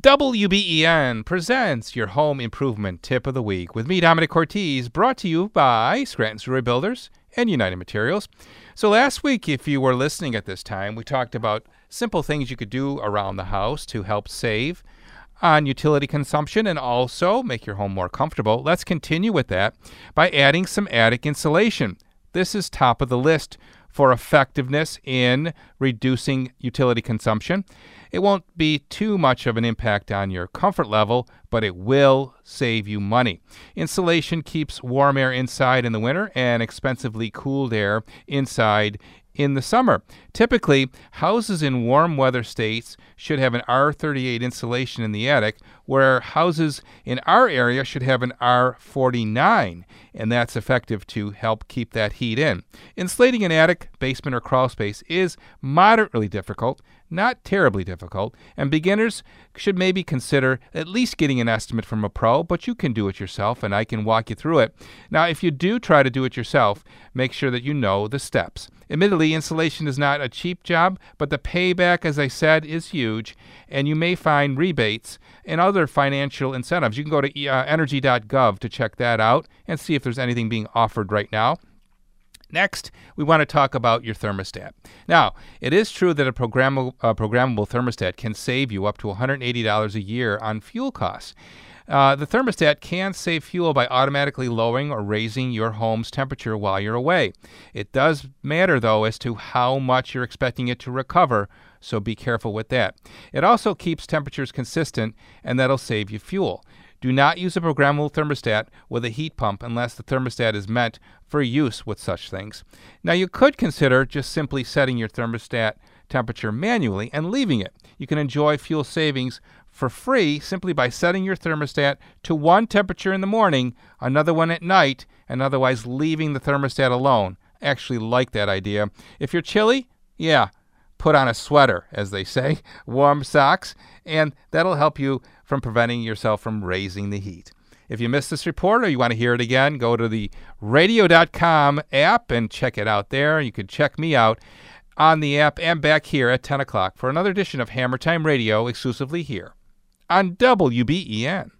WBEN presents your home improvement tip of the week with me, Domenic Cortez, brought to you by Scranton Sewer Builders and United Materials. So, last week, if you were listening at this time, we talked about simple things you could do around the house to help save on utility consumption and also make your home more comfortable. Let's continue with that by adding some attic insulation. This is top of the list for effectiveness in reducing utility consumption. It won't be too much of an impact on your comfort level, but it will save you money. Insulation keeps warm air inside in the winter and expensively cooled air inside in the summer. Typically, houses in warm weather states should have an R38 insulation in the attic, where houses in our area should have an R49, and that's effective to help keep that heat in. Insulating an attic, basement, or crawl space is moderately difficult, not terribly difficult, and beginners should maybe consider at least getting an estimate from a pro, but you can do it yourself and I can walk you through it. Now, if you do try to do it yourself, make sure that you know the steps. Admittedly, insulation is not a cheap job, but the payback, as I said, is huge, and you may find rebates and other financial incentives. You can go to uh, energy.gov to check that out and see if there's anything being offered right now. Next, we want to talk about your thermostat. Now, it is true that a programmable, uh, programmable thermostat can save you up to $180 a year on fuel costs. Uh, the thermostat can save fuel by automatically lowering or raising your home's temperature while you're away. It does matter, though, as to how much you're expecting it to recover, so be careful with that. It also keeps temperatures consistent, and that'll save you fuel. Do not use a programmable thermostat with a heat pump unless the thermostat is meant for use with such things. Now, you could consider just simply setting your thermostat temperature manually and leaving it. You can enjoy fuel savings for free simply by setting your thermostat to one temperature in the morning, another one at night, and otherwise leaving the thermostat alone. I actually like that idea. If you're chilly, yeah, put on a sweater, as they say, warm socks, and that'll help you from preventing yourself from raising the heat. If you missed this report or you want to hear it again, go to the radio.com app and check it out there. You can check me out on the app and back here at 10 o'clock for another edition of Hammer Time Radio exclusively here on WBEN.